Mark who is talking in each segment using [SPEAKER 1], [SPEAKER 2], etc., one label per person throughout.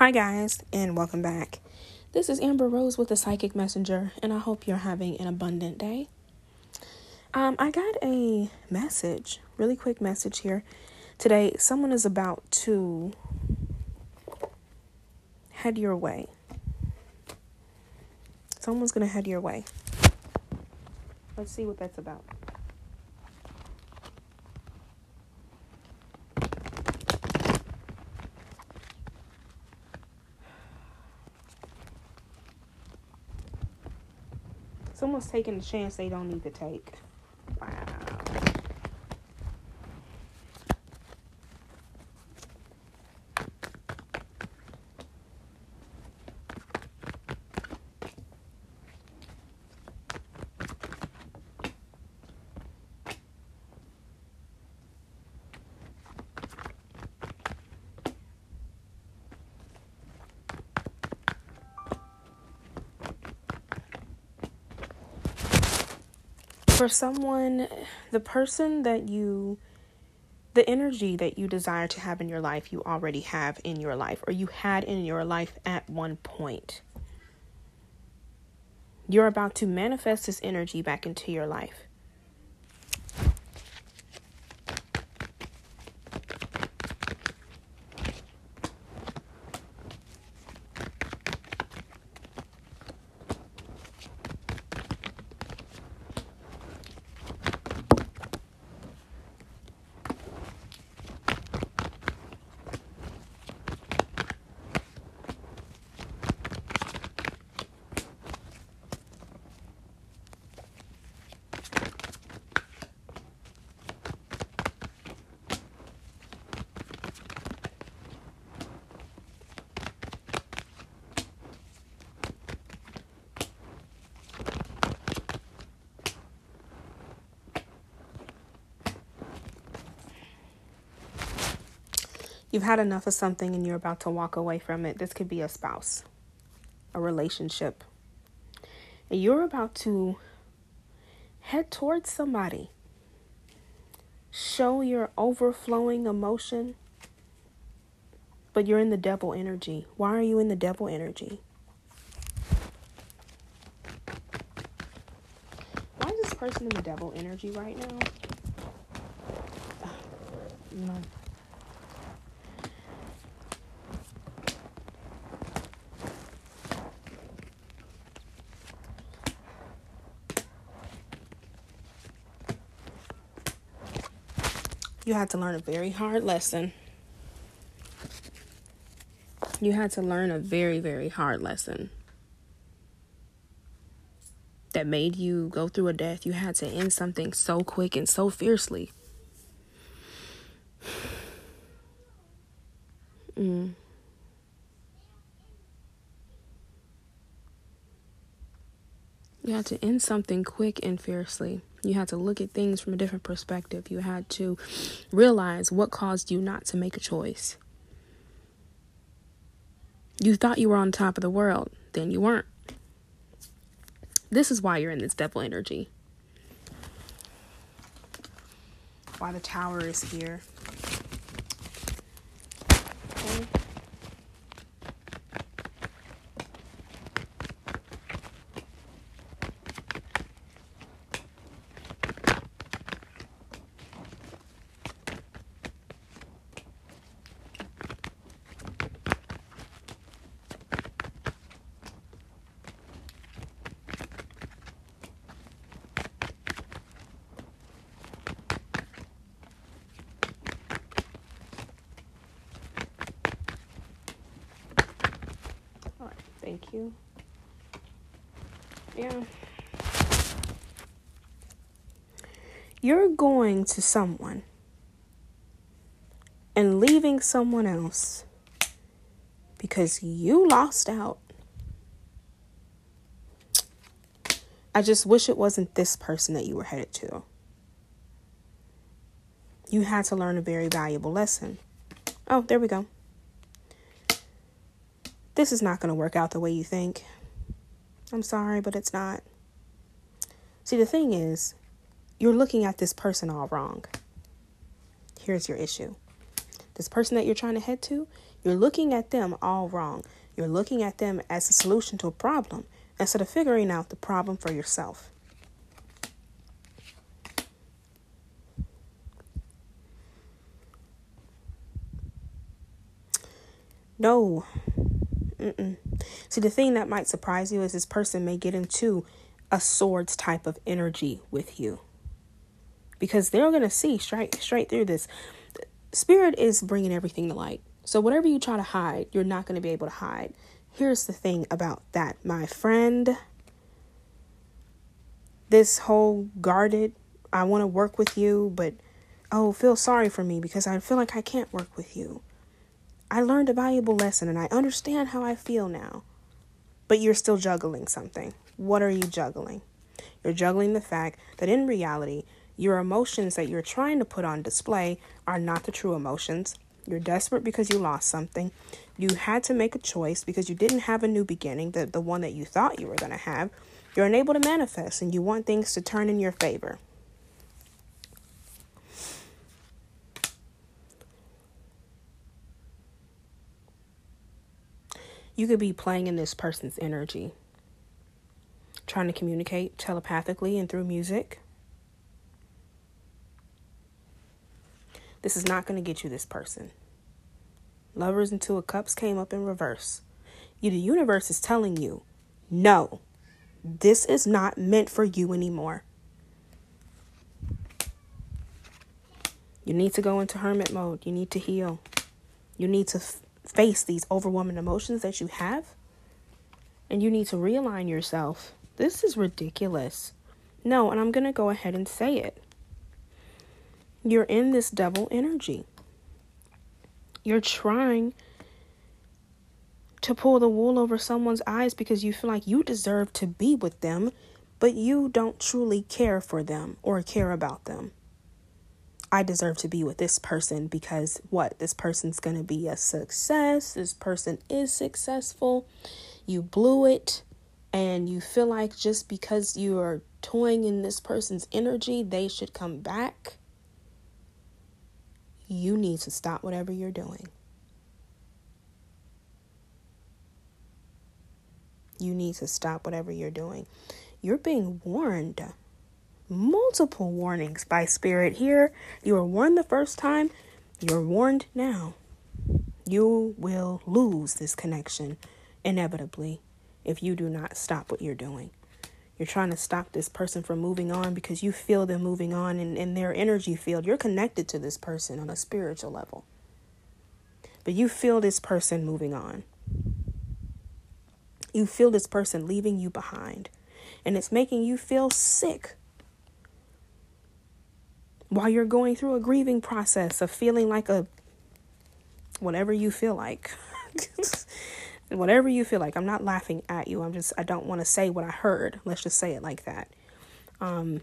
[SPEAKER 1] Hi, guys, and welcome back. This is Amber Rose with the Psychic Messenger, and I hope you're having an abundant day. Um, I got a message, really quick message here today. Someone is about to head your way. Someone's going to head your way. Let's see what that's about. Someone's taking a chance they don't need to take. Wow. For someone, the person that you, the energy that you desire to have in your life, you already have in your life, or you had in your life at one point. You're about to manifest this energy back into your life. You've had enough of something and you're about to walk away from it. This could be a spouse, a relationship. And you're about to head towards somebody. Show your overflowing emotion, but you're in the devil energy. Why are you in the devil energy? Why is this person in the devil energy right now? No. You had to learn a very hard lesson. You had to learn a very, very hard lesson that made you go through a death. You had to end something so quick and so fiercely. Mm. You had to end something quick and fiercely. You had to look at things from a different perspective. You had to realize what caused you not to make a choice. You thought you were on top of the world, then you weren't. This is why you're in this devil energy. Why the tower is here. Okay. Thank you. Yeah. You're going to someone and leaving someone else because you lost out. I just wish it wasn't this person that you were headed to. You had to learn a very valuable lesson. Oh, there we go this is not going to work out the way you think. I'm sorry, but it's not. See, the thing is, you're looking at this person all wrong. Here's your issue this person that you're trying to head to, You're looking at them all wrong. You're looking at them as a solution to a problem instead of figuring out the problem for yourself. No. Mm-mm. See, the thing that might surprise you is this person may get into a swords type of energy with you because they're going to see straight straight through this. Spirit is bringing everything to light. So whatever you try to hide, you're not going to be able to hide. Here's the thing about that, my friend. This whole guarded, I want to work with you, but oh, feel sorry for me because I feel like I can't work with you. I learned a valuable lesson and I understand how I feel now. But you're still juggling something. What are you juggling? You're juggling the fact that in reality, your emotions that you're trying to put on display are not the true emotions. You're desperate because you lost something. You had to make a choice because you didn't have a new beginning, the, the one that you thought you were going to have. You're unable to manifest and you want things to turn in your favor. You could be playing in this person's energy, trying to communicate telepathically and through music. This is not going to get you this person. Lovers and Two of Cups came up in reverse. The universe is telling you, no, this is not meant for you anymore. You need to go into hermit mode. You need to heal. You need to face these overwhelming emotions that you have. And you need to realign yourself. This is ridiculous. No, and I'm going to go ahead and say it. You're in this devil energy. You're trying to pull the wool over someone's eyes because you feel like you deserve to be with them, but you don't truly care for them or care about them. I deserve to be with this person because what? This person's going to be a success. This person is successful. You blew it, and you feel like just because you are toying in this person's energy, they should come back. You need to stop whatever you're doing. You need to stop whatever you're doing. You're being warned multiple warnings by Spirit here. You were warned the first time, you're warned now. You will lose this connection inevitably if you do not stop what you're doing. You're trying to stop this person from moving on because you feel them moving on in, in their energy field. You're connected to this person on a spiritual level. But you feel this person moving on. You feel this person leaving you behind. And it's making you feel sick while you're going through a grieving process of feeling like a whatever you feel like. whatever you feel like. I'm not laughing at you. I'm just I don't want to say what I heard. Let's just say it like that. Um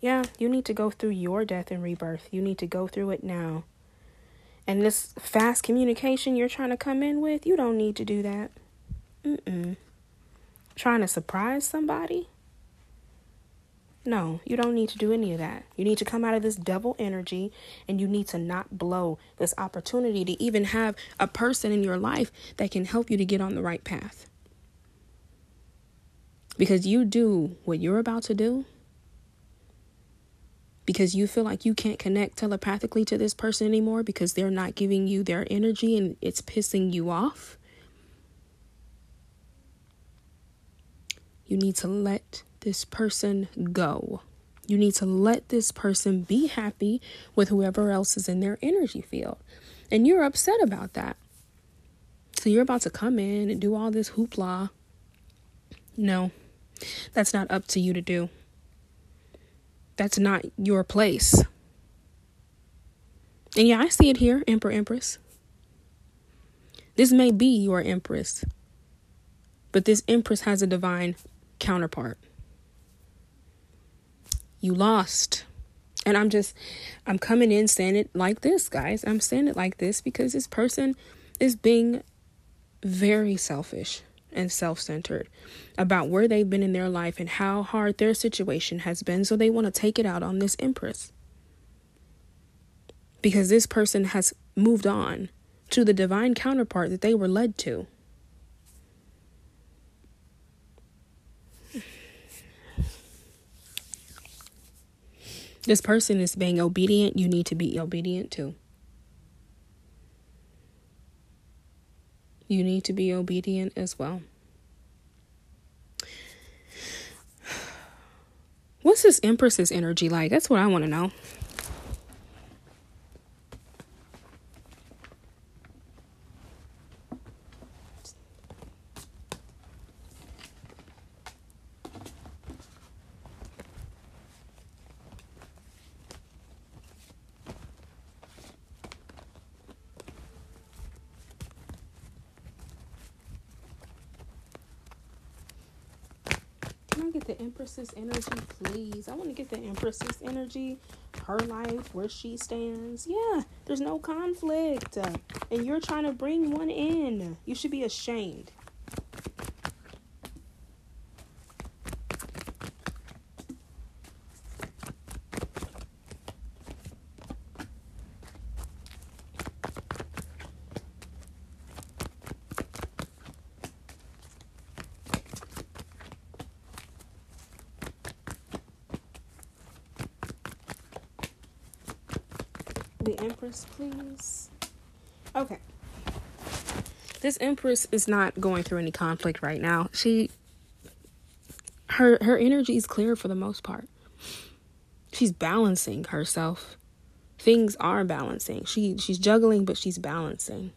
[SPEAKER 1] Yeah, you need to go through your death and rebirth. You need to go through it now. And this fast communication you're trying to come in with, you don't need to do that. Mm-mm. Trying to surprise somebody? No, you don't need to do any of that. You need to come out of this devil energy and you need to not blow this opportunity to even have a person in your life that can help you to get on the right path. Because you do what you're about to do because you feel like you can't connect telepathically to this person anymore because they're not giving you their energy and it's pissing you off. You need to let this person go. You need to let this person be happy with whoever else is in their energy field. And you're upset about that. So you're about to come in and do all this hoopla. No, that's not up to you to do. That's not your place. And yeah, I see it here, Emperor Empress. This may be your Empress, but this Empress has a divine counterpart you lost. And I'm just, I'm coming in saying it like this, guys. I'm saying it like this because this person is being very selfish and self centered about where they've been in their life and how hard their situation has been. So they want to take it out on this Empress. because this person has moved on to the divine counterpart that they were led to. This person is being obedient, you need to be obedient too. You need to be obedient as well. What's this Empress's energy like? That's what I want to know. get the Empress's energy, please? I want to get the Empress's energy, her life, where she stands. Yeah, there's no conflict. And you're trying to bring one in. You should be ashamed. the Empress, please? Okay. This Empress is not going through any conflict right now. She her her energy is clear for the most part. She's balancing herself. Things are balancing. She she's juggling but she's balancing.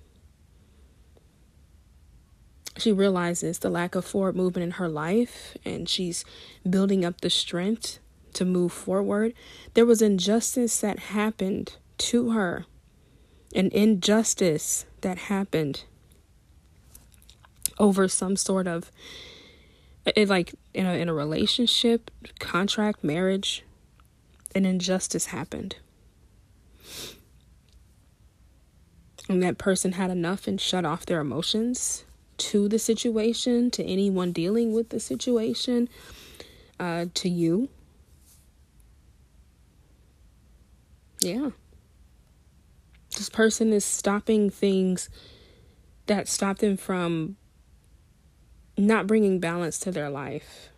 [SPEAKER 1] She realizes the lack of forward movement in her life and she's building up the strength to move forward. There was injustice that happened to her, an injustice that happened over some sort of it like in a in a relationship, contract, marriage, an injustice happened. And that person had enough and shut off their emotions to the situation, to anyone dealing with the situation, uh, to you. Yeah. This person is stopping things that stop them from not bringing balance to their life.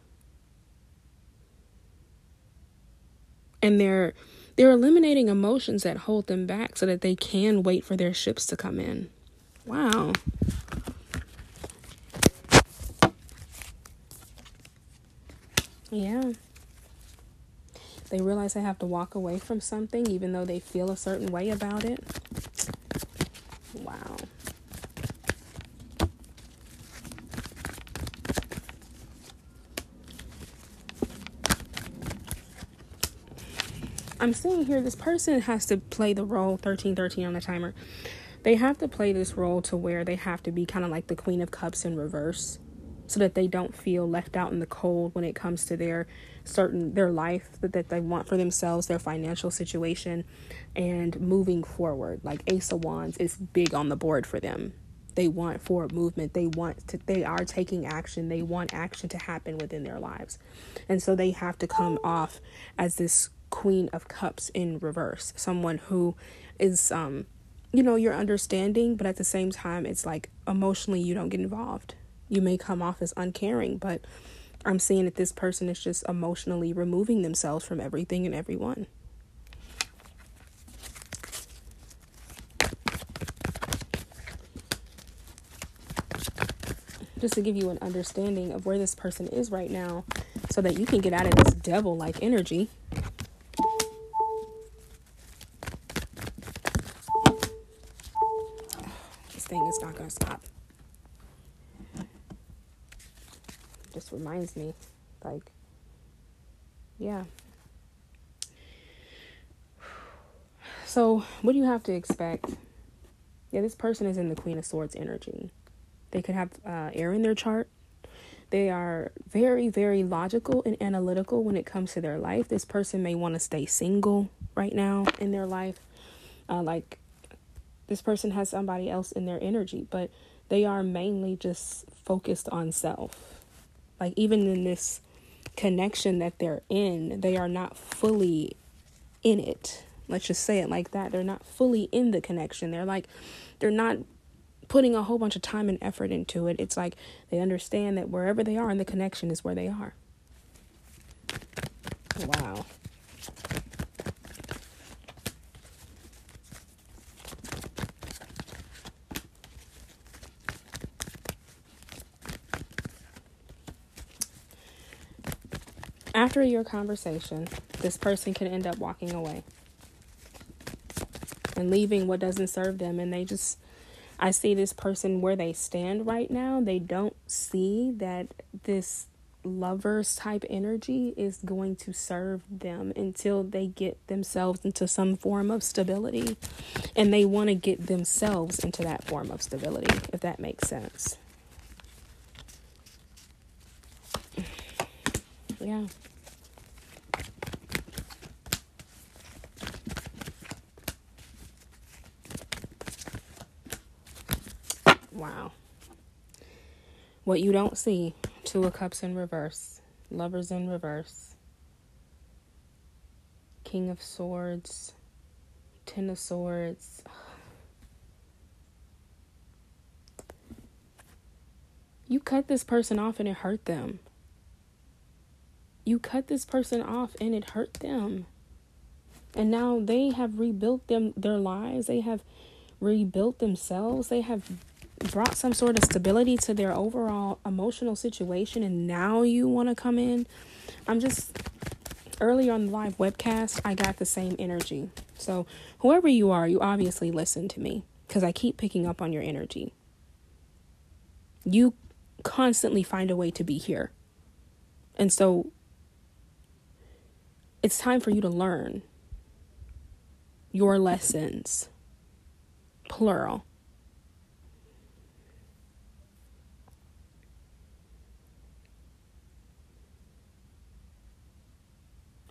[SPEAKER 1] And they're they're eliminating emotions that hold them back so that they can wait for their ships to come in. Wow. Yeah. They realize they have to walk away from something even though they feel a certain way about it. Wow. I'm seeing here this person has to play the role 1313 on the timer. They have to play this role to where they have to be kind of like the Queen of Cups in reverse so that they don't feel left out in the cold when it comes to their certain their life that, that they want for themselves their financial situation. And moving forward like ace of wands is big on the board for them. They want forward movement. They want to they are taking action. They want action to happen within their lives. And so they have to come off as this queen of cups in reverse. Someone who is um you know you're understanding but at the same time it's like emotionally you don't get involved you may come off as uncaring, but I'm seeing that this person is just emotionally removing themselves from everything and everyone. Just to give you an understanding of where this person is right now, so that you can get out of this devil like energy. This thing is not going to stop. just reminds me like yeah. So what do you have to expect? Yeah this person is in the queen of swords energy. They could have uh, air in their chart. They are very very logical and analytical when it comes to their life. This person may want to stay single right now in their life. Uh, like this person has somebody else in their energy but they are mainly just focused on self like, even in this connection that they're in, they are not fully in it. Let's just say it like that. They're not fully in the connection. They're like, they're not putting a whole bunch of time and effort into it. It's like they understand that wherever they are in the connection is where they are. Wow. After your conversation, this person can end up walking away and leaving what doesn't serve them. And they just, I see this person where they stand right now. They don't see that this lovers type energy is going to serve them until they get themselves into some form of stability. And they want to get themselves into that form of stability, if that makes sense. Yeah. Wow. What you don't see Two of Cups in reverse, Lovers in reverse, King of Swords, Ten of Swords. You cut this person off and it hurt them. You cut this person off and it hurt them. And now they have rebuilt them their lives. They have rebuilt themselves. They have brought some sort of stability to their overall emotional situation and now you want to come in i'm just earlier on the live webcast i got the same energy so whoever you are you obviously listen to me because i keep picking up on your energy you constantly find a way to be here and so it's time for you to learn your lessons plural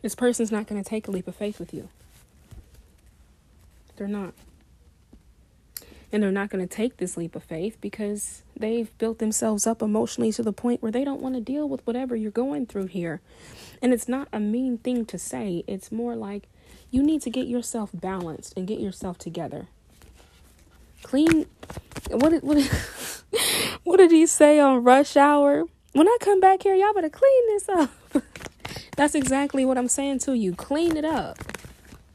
[SPEAKER 1] This person's not going to take a leap of faith with you. They're not. And they're not going to take this leap of faith because they've built themselves up emotionally to the point where they don't want to deal with whatever you're going through here. And it's not a mean thing to say, it's more like you need to get yourself balanced and get yourself together. Clean. What did, what did, what did he say on Rush Hour? When I come back here, y'all better clean this up. That's exactly what I'm saying to you. Clean it up.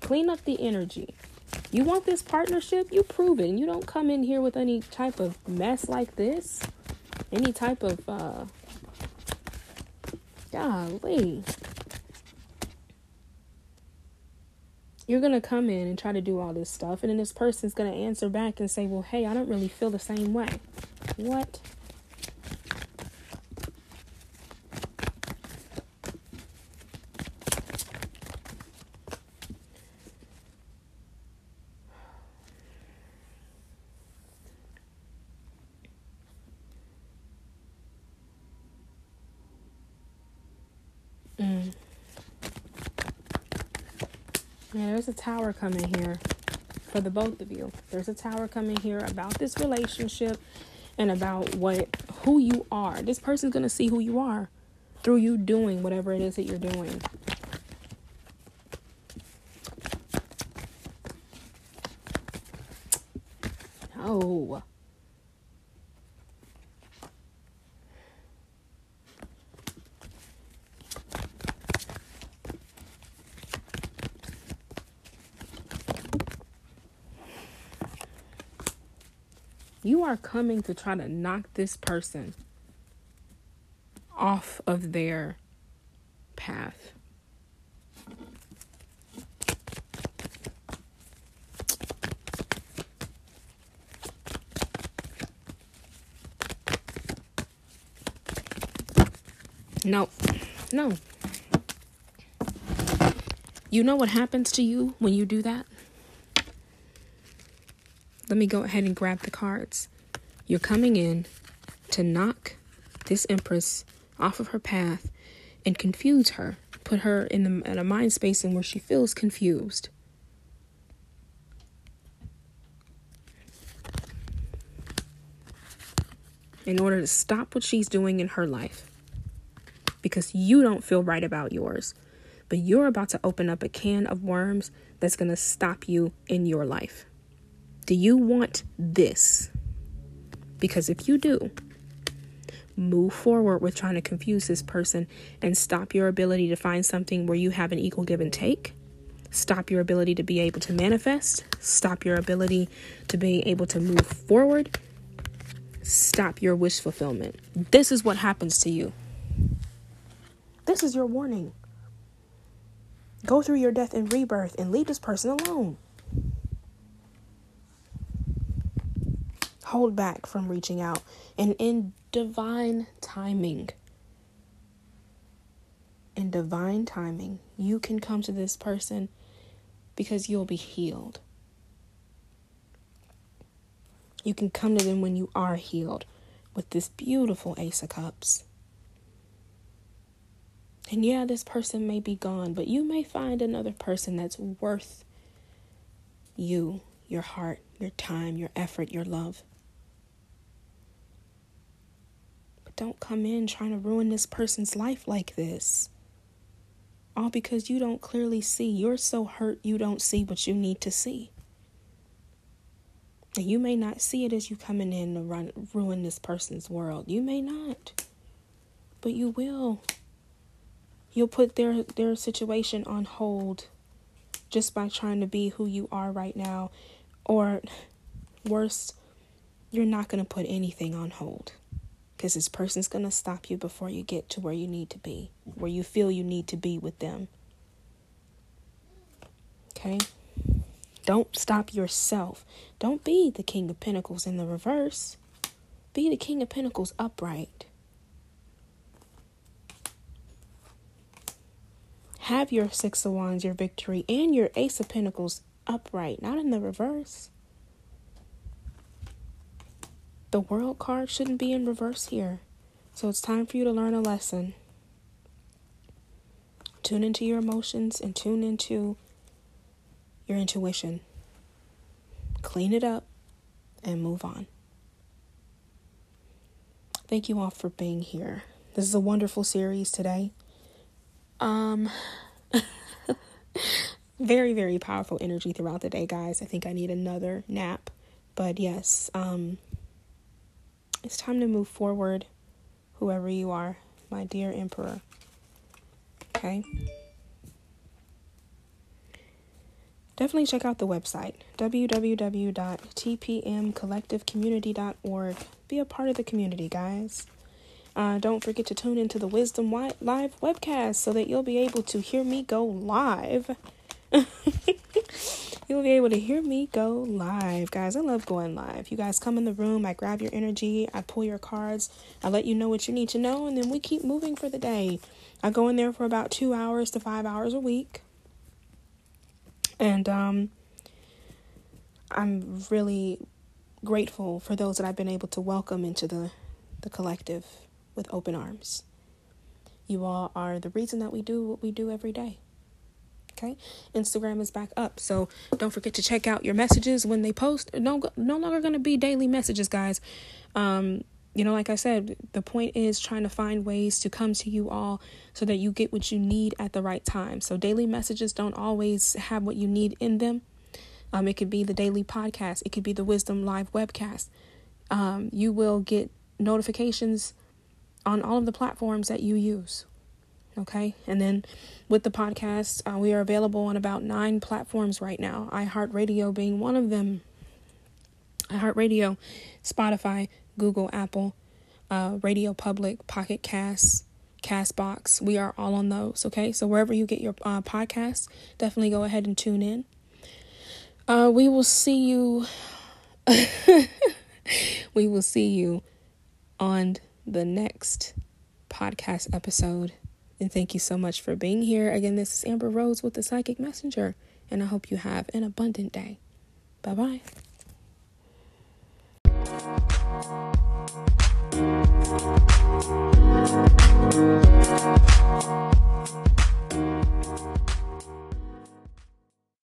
[SPEAKER 1] Clean up the energy. You want this partnership? You prove it. And you don't come in here with any type of mess like this. Any type of uh golly. You're gonna come in and try to do all this stuff, and then this person's gonna answer back and say, Well, hey, I don't really feel the same way. What? Yeah, there's a tower coming here for the both of you. There's a tower coming here about this relationship and about what who you are. This person's going to see who you are through you doing whatever it is that you're doing. Oh. Are coming to try to knock this person off of their path. No, no. You know what happens to you when you do that? let me go ahead and grab the cards. You're coming in to knock this Empress off of her path and confuse her, put her in, the, in a mind space in where she feels confused. In order to stop what she's doing in her life because you don't feel right about yours. but you're about to open up a can of worms that's going to stop you in your life. Do you want this? Because if you do, move forward with trying to confuse this person and stop your ability to find something where you have an equal give and take. Stop your ability to be able to manifest. Stop your ability to be able to move forward. Stop your wish fulfillment. This is what happens to you. This is your warning. Go through your death and rebirth and leave this person alone. Hold back from reaching out. And in divine timing, in divine timing, you can come to this person because you'll be healed. You can come to them when you are healed with this beautiful Ace of Cups. And yeah, this person may be gone, but you may find another person that's worth you, your heart, your time, your effort, your love. But don't come in trying to ruin this person's life like this. All because you don't clearly see. You're so hurt you don't see what you need to see. And you may not see it as you coming in to run, ruin this person's world. You may not. But you will you'll put their their situation on hold just by trying to be who you are right now or worse you're not going to put anything on hold because this person's going to stop you before you get to where you need to be where you feel you need to be with them. Okay? Don't stop yourself. Don't be the king of pentacles in the reverse. Be the king of pentacles upright. Have your Six of Wands, your victory, and your Ace of Pentacles upright, not in the reverse. The World card shouldn't be in reverse here. So it's time for you to learn a lesson. Tune into your emotions and tune into your intuition. Clean it up and move on. Thank you all for being here. This is a wonderful series today. Um, very, very powerful energy throughout the day, guys. I think I need another nap. But yes, um, it's time to move forward, whoever you are, my dear Emperor. Okay? Definitely check out the website www.tpmcollectivecommunity.org. Be a part of the community, guys. Uh, don't forget to tune into the Wisdom Live webcast so that you'll be able to hear me go live. you'll be able to hear me go live, guys. I love going live. You guys come in the room, I grab your energy, I pull your cards, I let you know what you need to know, and then we keep moving for the day. I go in there for about two hours to five hours a week. And um, I'm really grateful for those that I've been able to welcome into the, the collective with open arms. You all are the reason that we do what we do every day. Okay, Instagram is back up, so don't forget to check out your messages when they post. No, no longer to be daily messages, guys. Um, you know, like I said, the point is trying to find ways to come to you all so that you get what you need at the right time. So daily messages don't always have what you need in them. Um, it could be the daily podcast. It could be the Wisdom Live webcast. Um, you will get notifications on all of the platforms that you use. Okay. And then with the podcast, uh, we are available on about nine platforms right now, iHeartRadio being one of them. iHeartRadio, Spotify, Google, Apple, uh, Radio Public, Pocket Cast, Castbox. We are all on those. Okay. So wherever you get your uh, definitely go ahead and tune in. Uh, we will see you. we will see you on the next podcast episode. And thank you so much for being here. Again, this is Amber Rose with the Psychic Messenger, and I hope you have an abundant day. Bye bye.